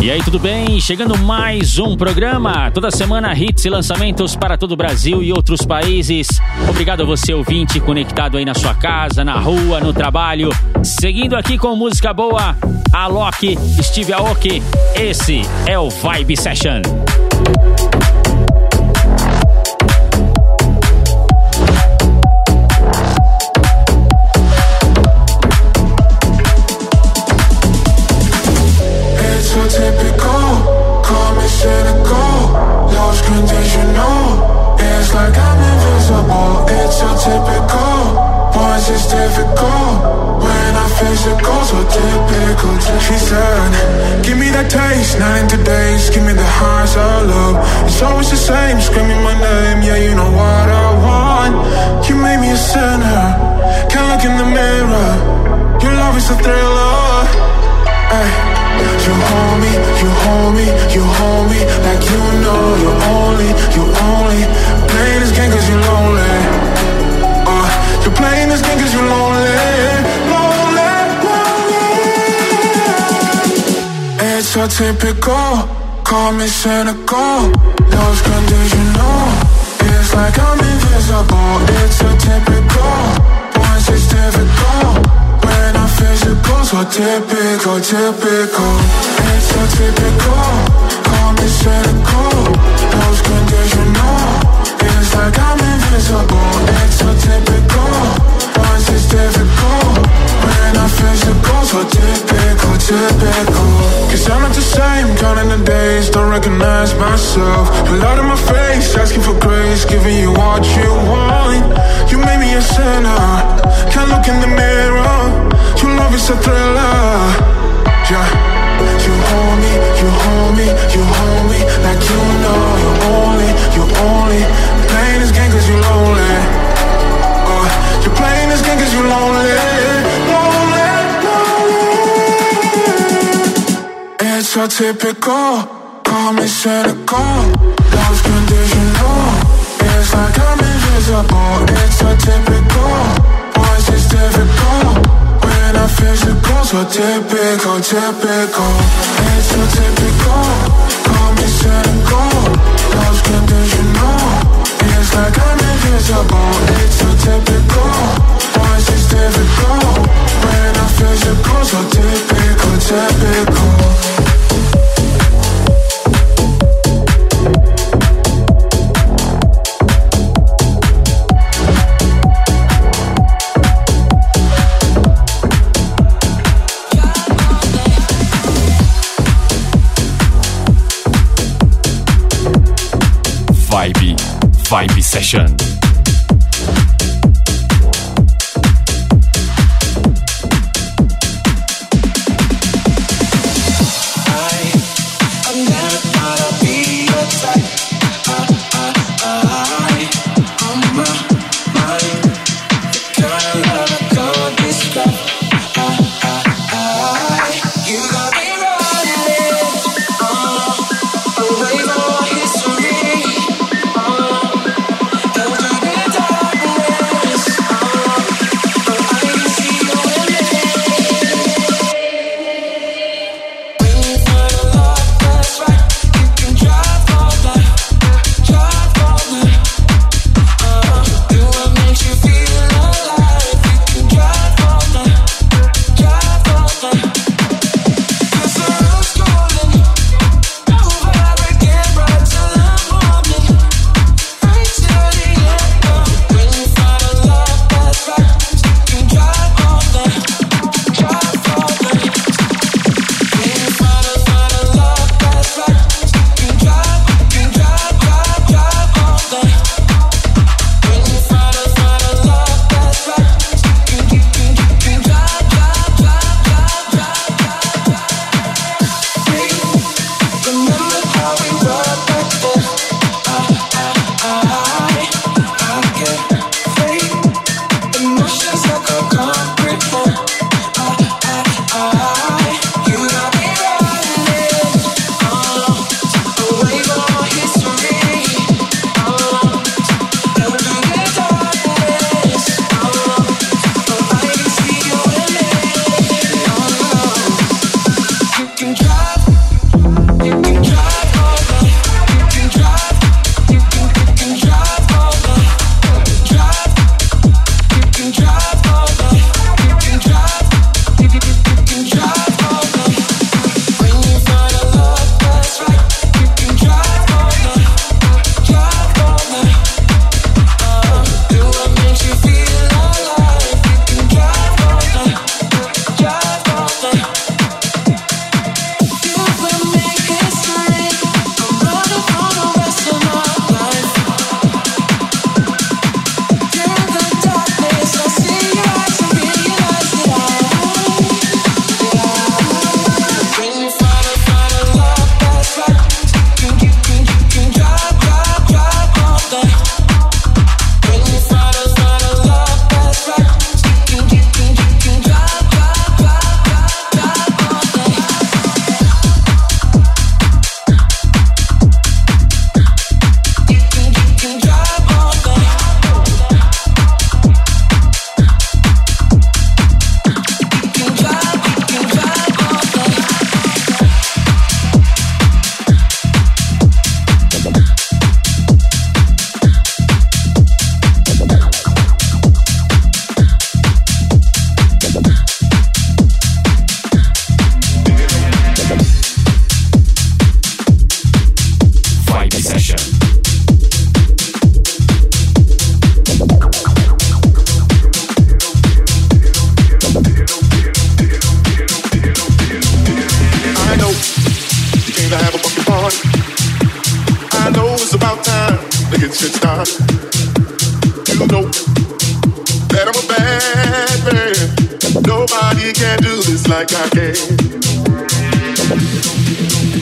E aí, tudo bem? Chegando mais um programa. Toda semana, hits e lançamentos para todo o Brasil e outros países. Obrigado a você, ouvinte, conectado aí na sua casa, na rua, no trabalho. Seguindo aqui com música boa, Alok, Steve Aoki. Esse é o Vibe Session. She said, give me that taste, not in today's Give me the highs I love It's always the same, screaming my name Yeah, you know what I want. You made me a sinner Can't look in the mirror. Your love is a thriller Ay. You hold me, you hold me, you hold me Like you know you're only, you only. Playing this game cause you're lonely. Uh, You're playing this game cause you're lonely so typical, call me cynical. Lose conditional It's like I'm invisible. It's so typical. Once it's difficult. When I'm physical So typical, typical. It's so typical. Call me cynical. Lose conditional It's like I'm invisible. It's so typical. Once it's difficult When I'm physical So typical, typical Cause I'm not the same, counting the days, don't recognize myself. Blood in my face, asking for grace, giving you what you want. You made me a sinner, can't look in the mirror. Your love is a thriller, yeah. You hold me, you hold me, you hold me like you know you're only, you're only playing this game cause you're lonely. Uh, you're playing this game cause you're lonely. So typical, call me cynical. Love's conditional, it's like I'm invisible. It's so typical, once it's difficult. When I'm physical, so typical, typical. It's so typical, call me cynical. Love's conditional, it's like I'm invisible. It's so typical, once it's difficult. When I'm physical, so typical, typical Vibe, Vibe Session. I'm do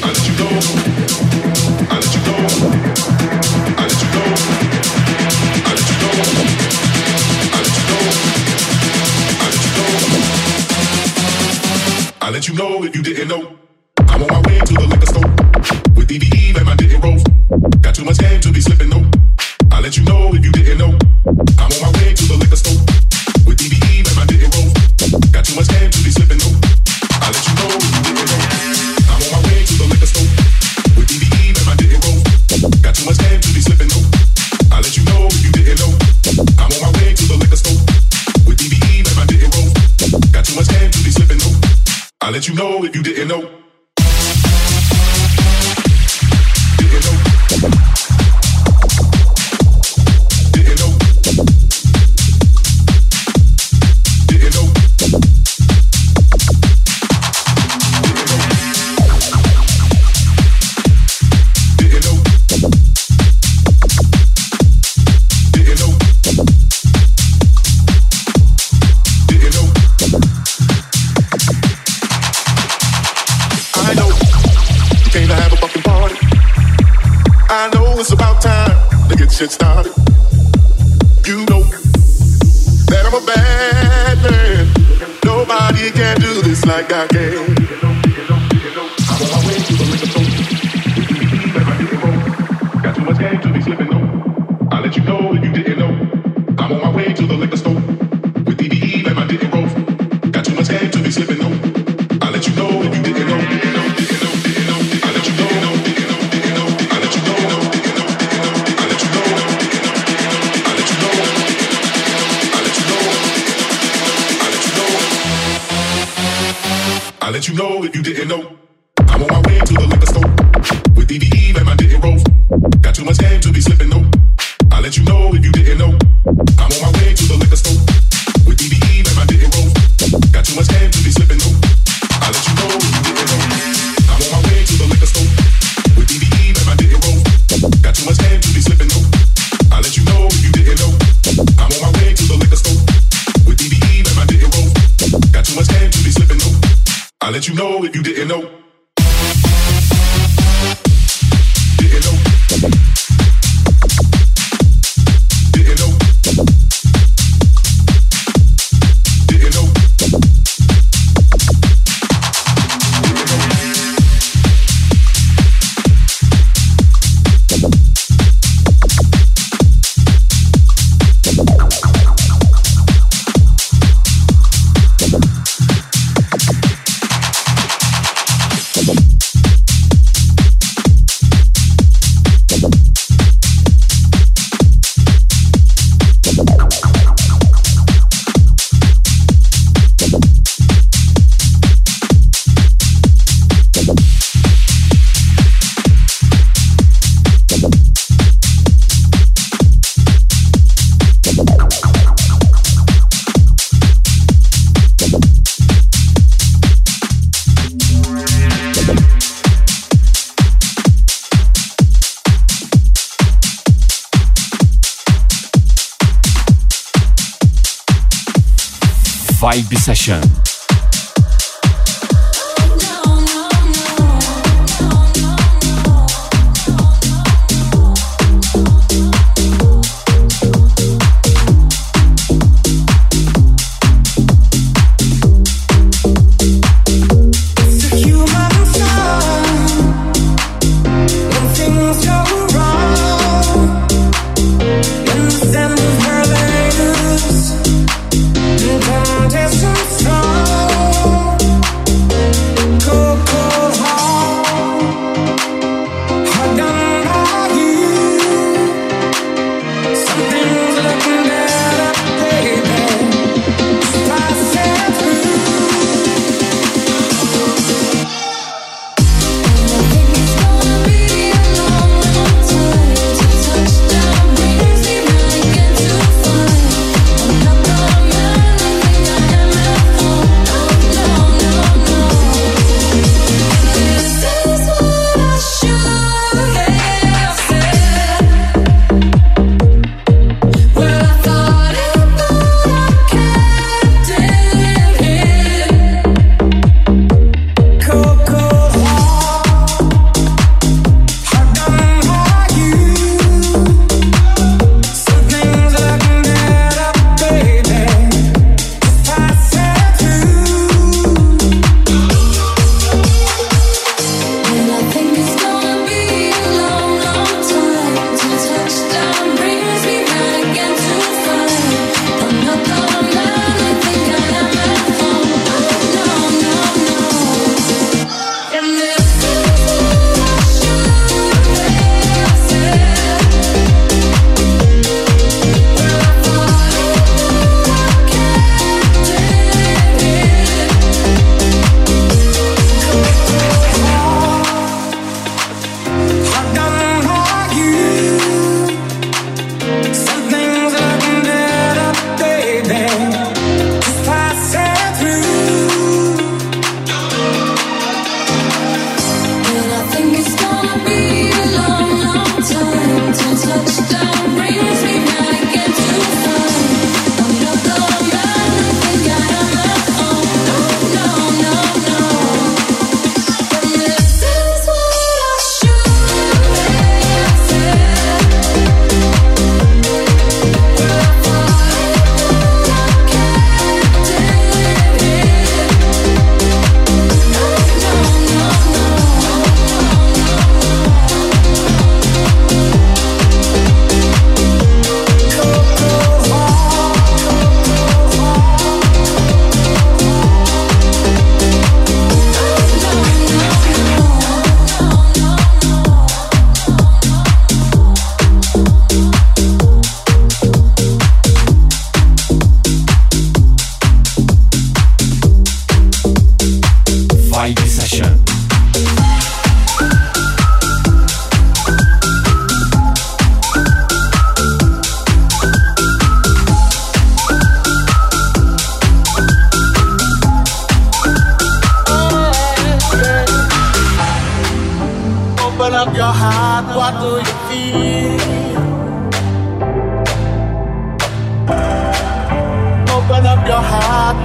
I let you. I let you. I let you. I let you. I let you. I let you. I let you know that you didn't know. I'm on my way to the liquor store with DVE and my dick rolls. Got too much game to be slipping though. I'll let you know if you didn't know. gets started. You know that I'm a bad man. Nobody can do this like I can. Vibe Session.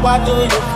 What do you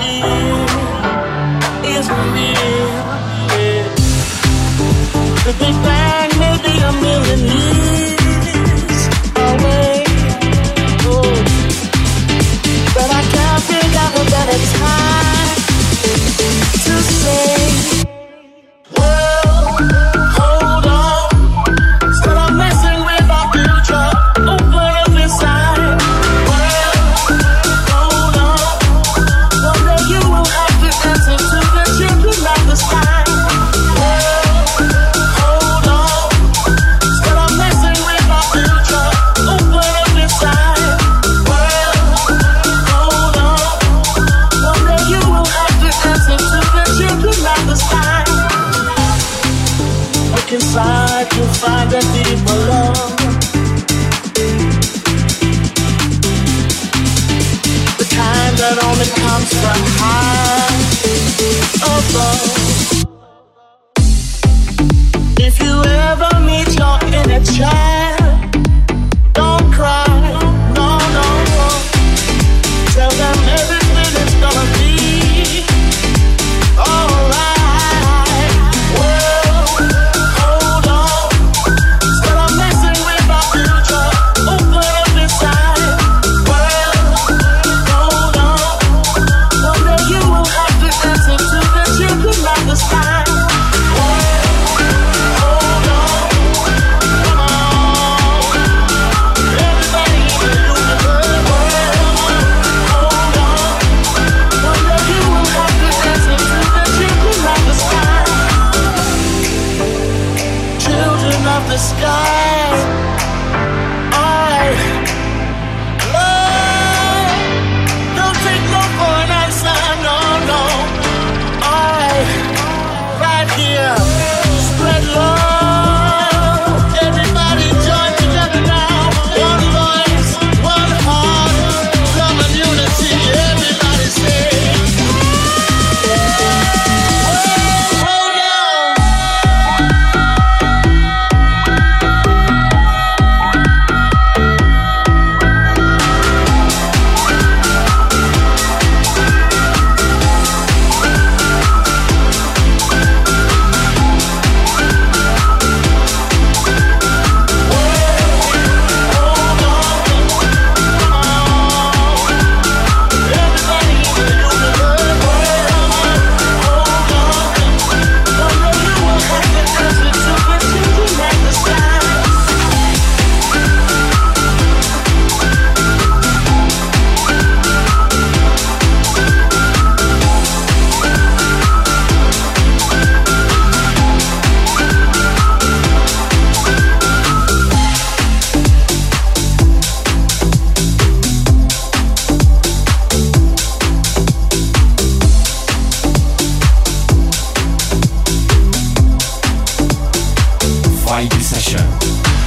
Vibe Session.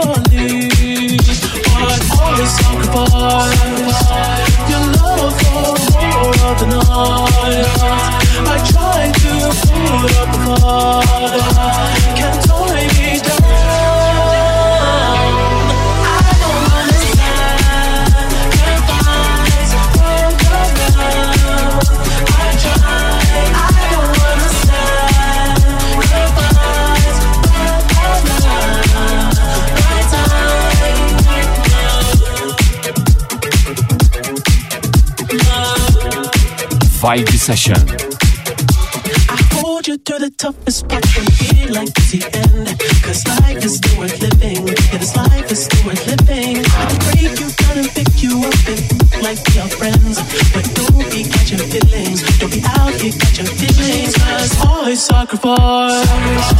Session. I hold you through the toughest part and feel like it's the end. Cause life is still worth living. Yeah, this life is still worth living. I can break you down and pick you up and like we are friends. But don't be catching feelings. Don't be out here catching feelings. Cause always sacrifice.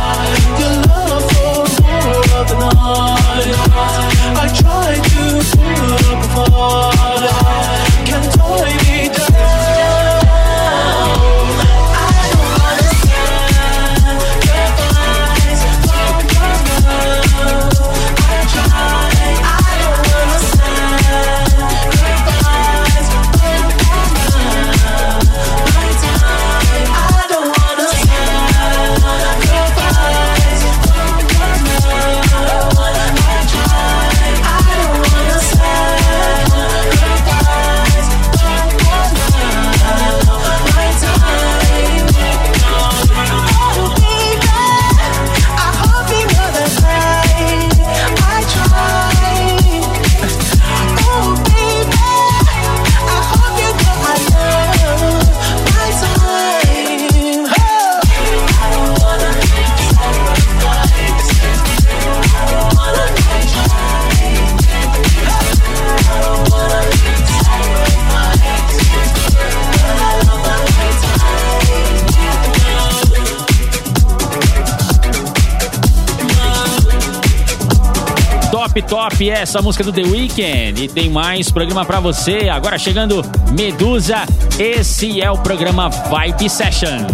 Top, essa música do The Weeknd. E tem mais programa para você. Agora chegando Medusa. Esse é o programa Vibe Session.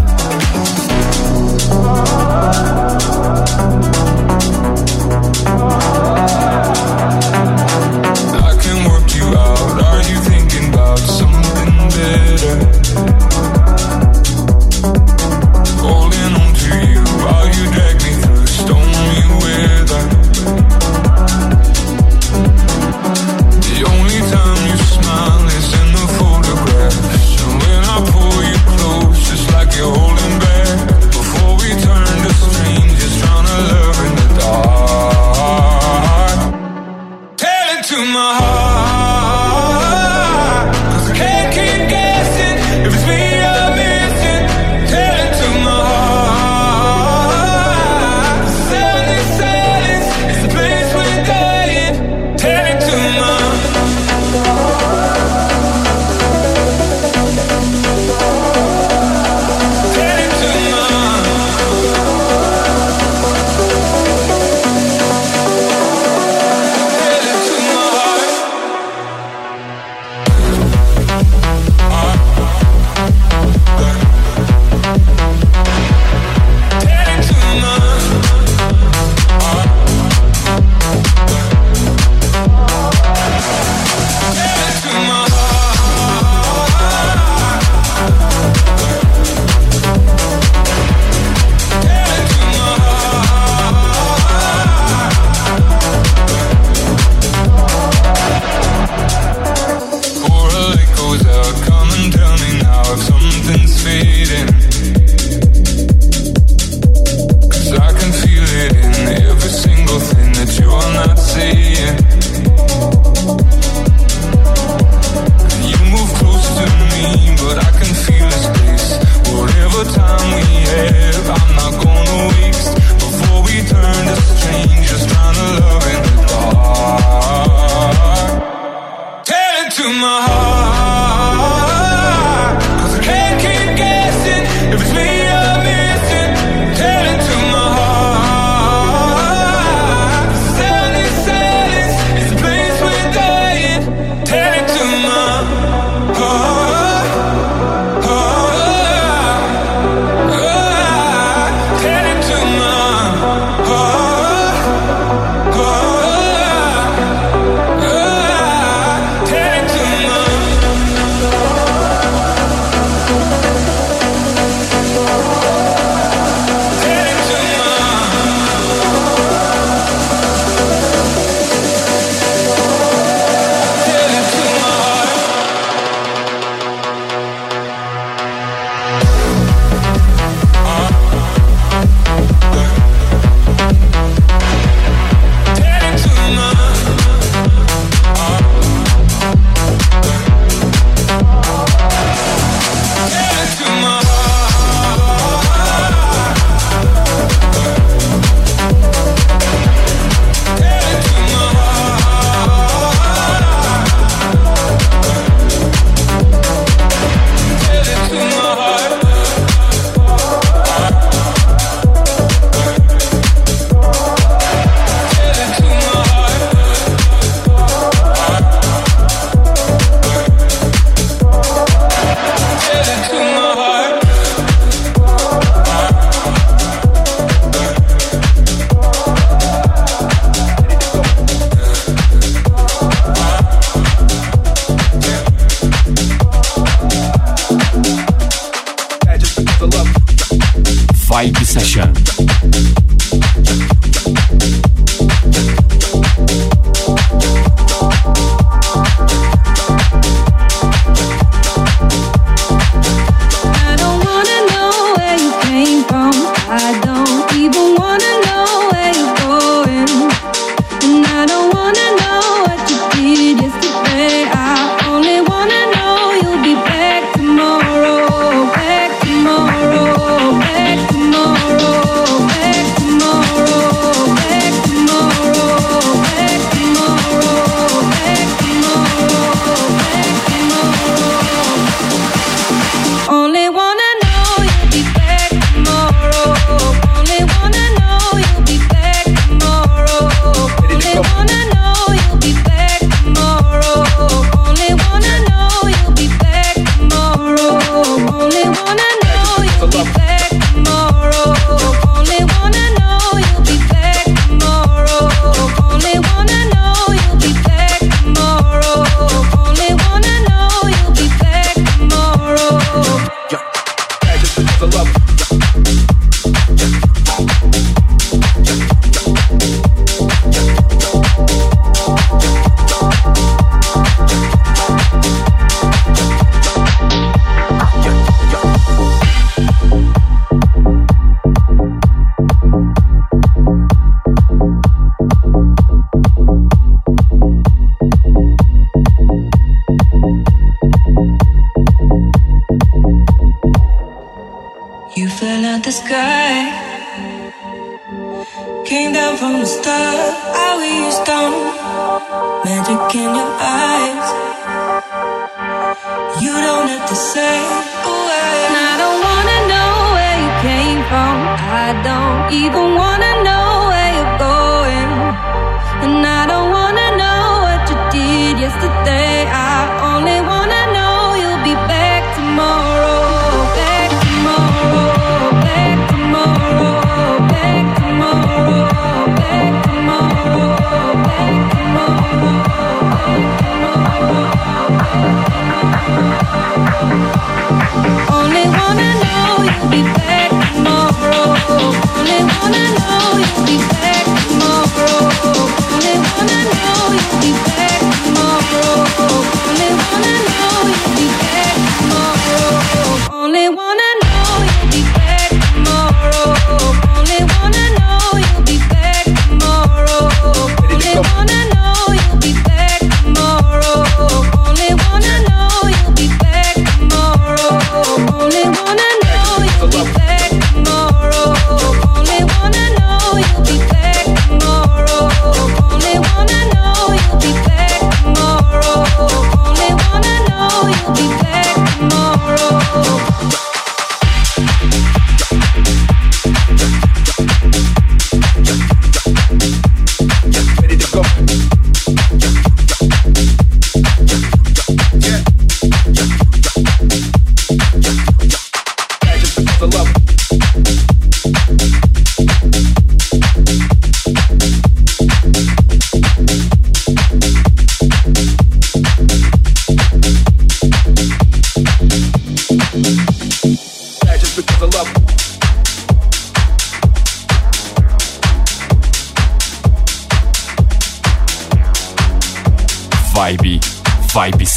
I can work you out. Are you thinking about something better?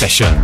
Session.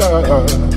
Love.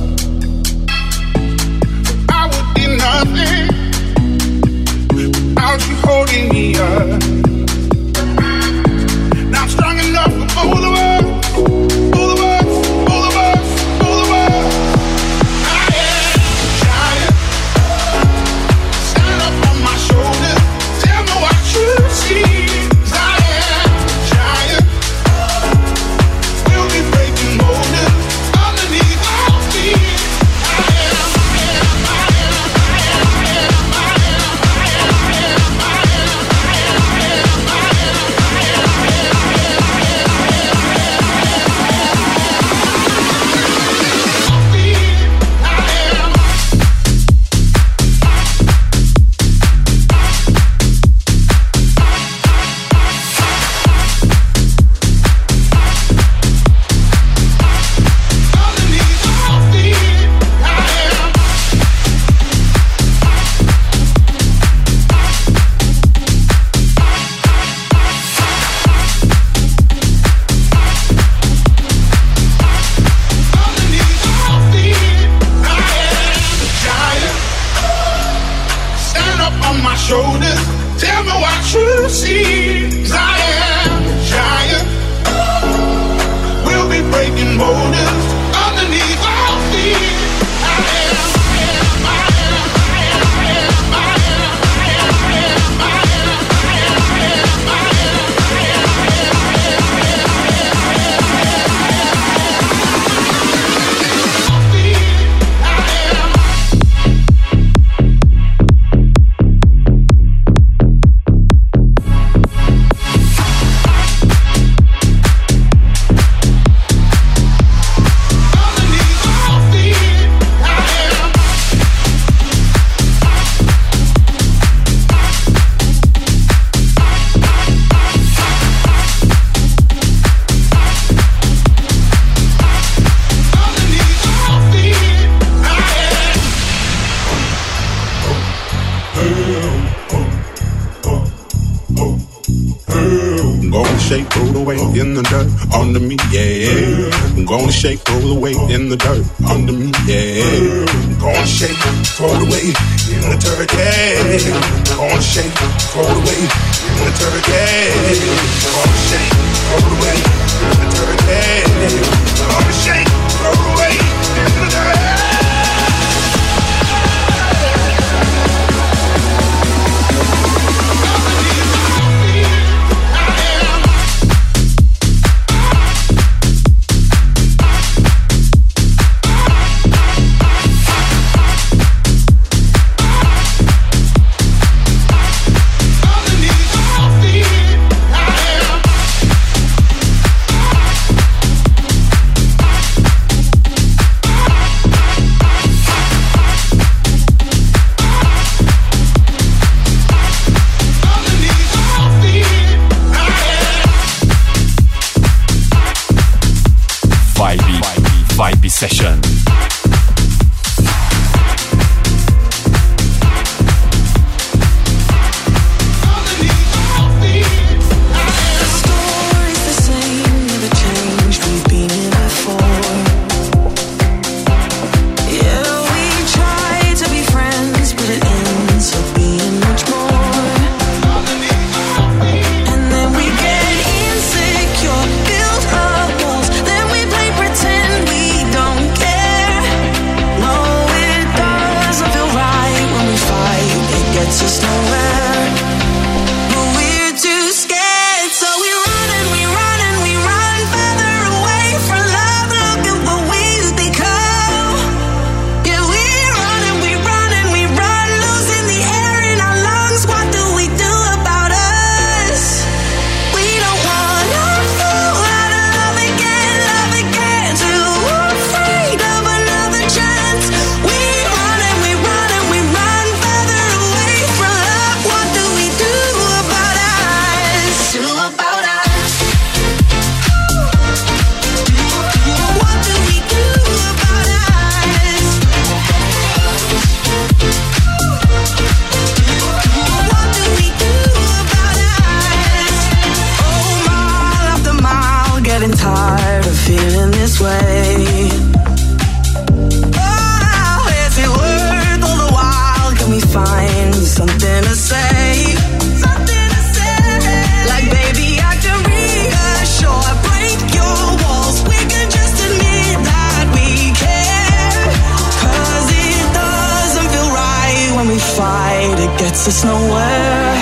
gets us nowhere.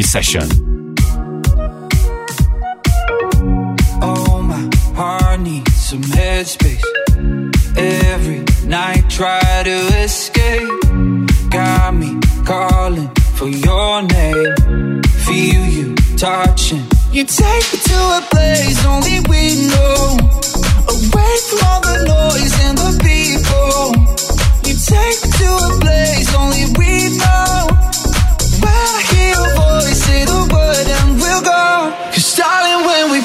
therapy session. Oh, my heart needs some headspace. Every night, try to escape. Got me calling for your name. Feel you touching. You take me to a place only we know. Away from all the noise and the people. You take me to a place only we know. When I hear say the word and we'll go. Cause darling when we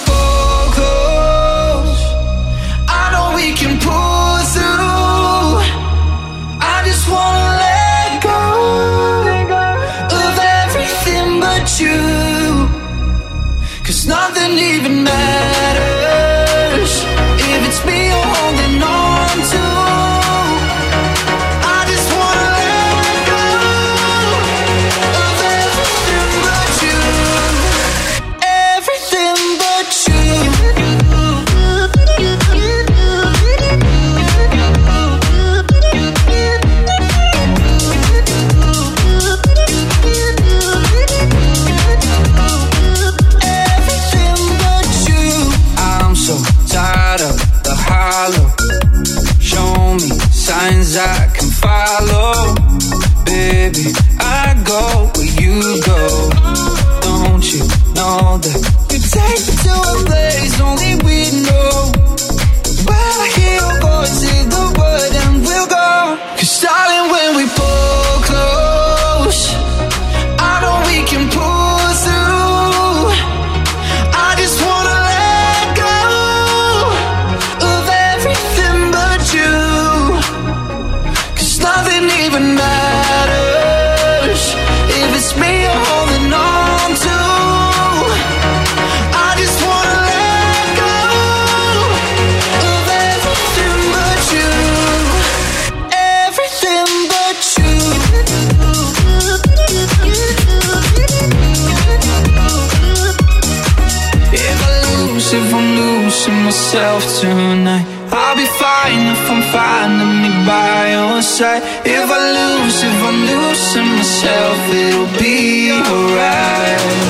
it'll be alright.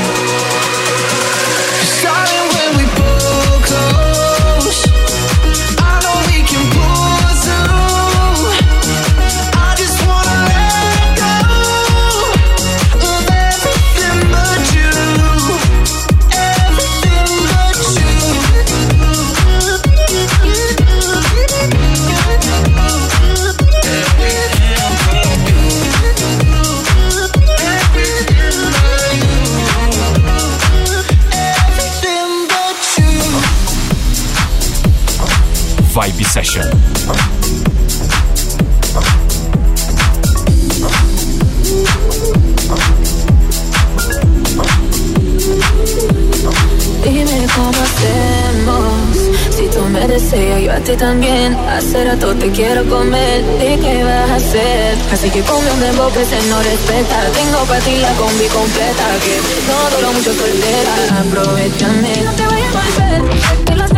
Dime cómo hacemos. Si tú me deseas, yo a ti también. Hace rato te quiero comer. ¿De qué vas a hacer? Así que ponme un dembow que se no respeta. Tengo para ti la combi completa. Que no duró mucho soltera. Aprovechame. No te vayas a volver.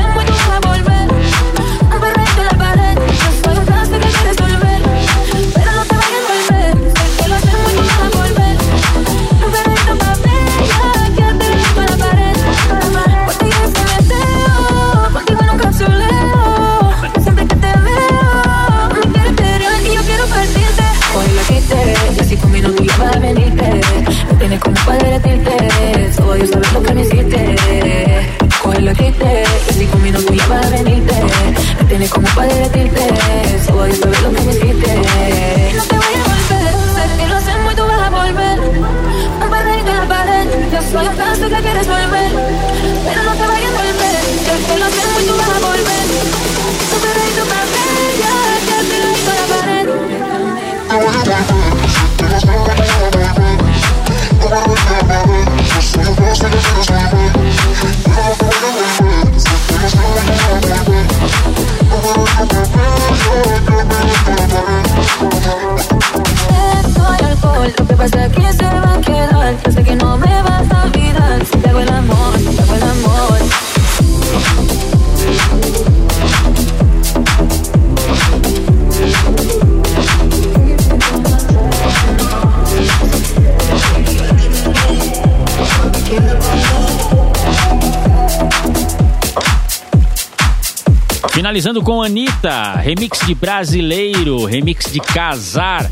Finalizando com Anitta, remix de Brasileiro, remix de Casar.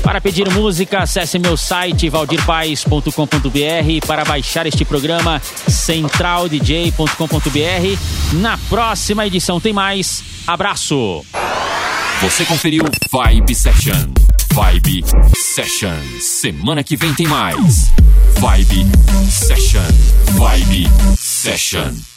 Para pedir música, acesse meu site valdirpaes.com.br para baixar este programa centraldj.com.br. Na próxima edição tem mais. Abraço. Você conferiu Vibe Session. Vibe Session. Semana que vem tem mais. Vibe Session. Vibe Session.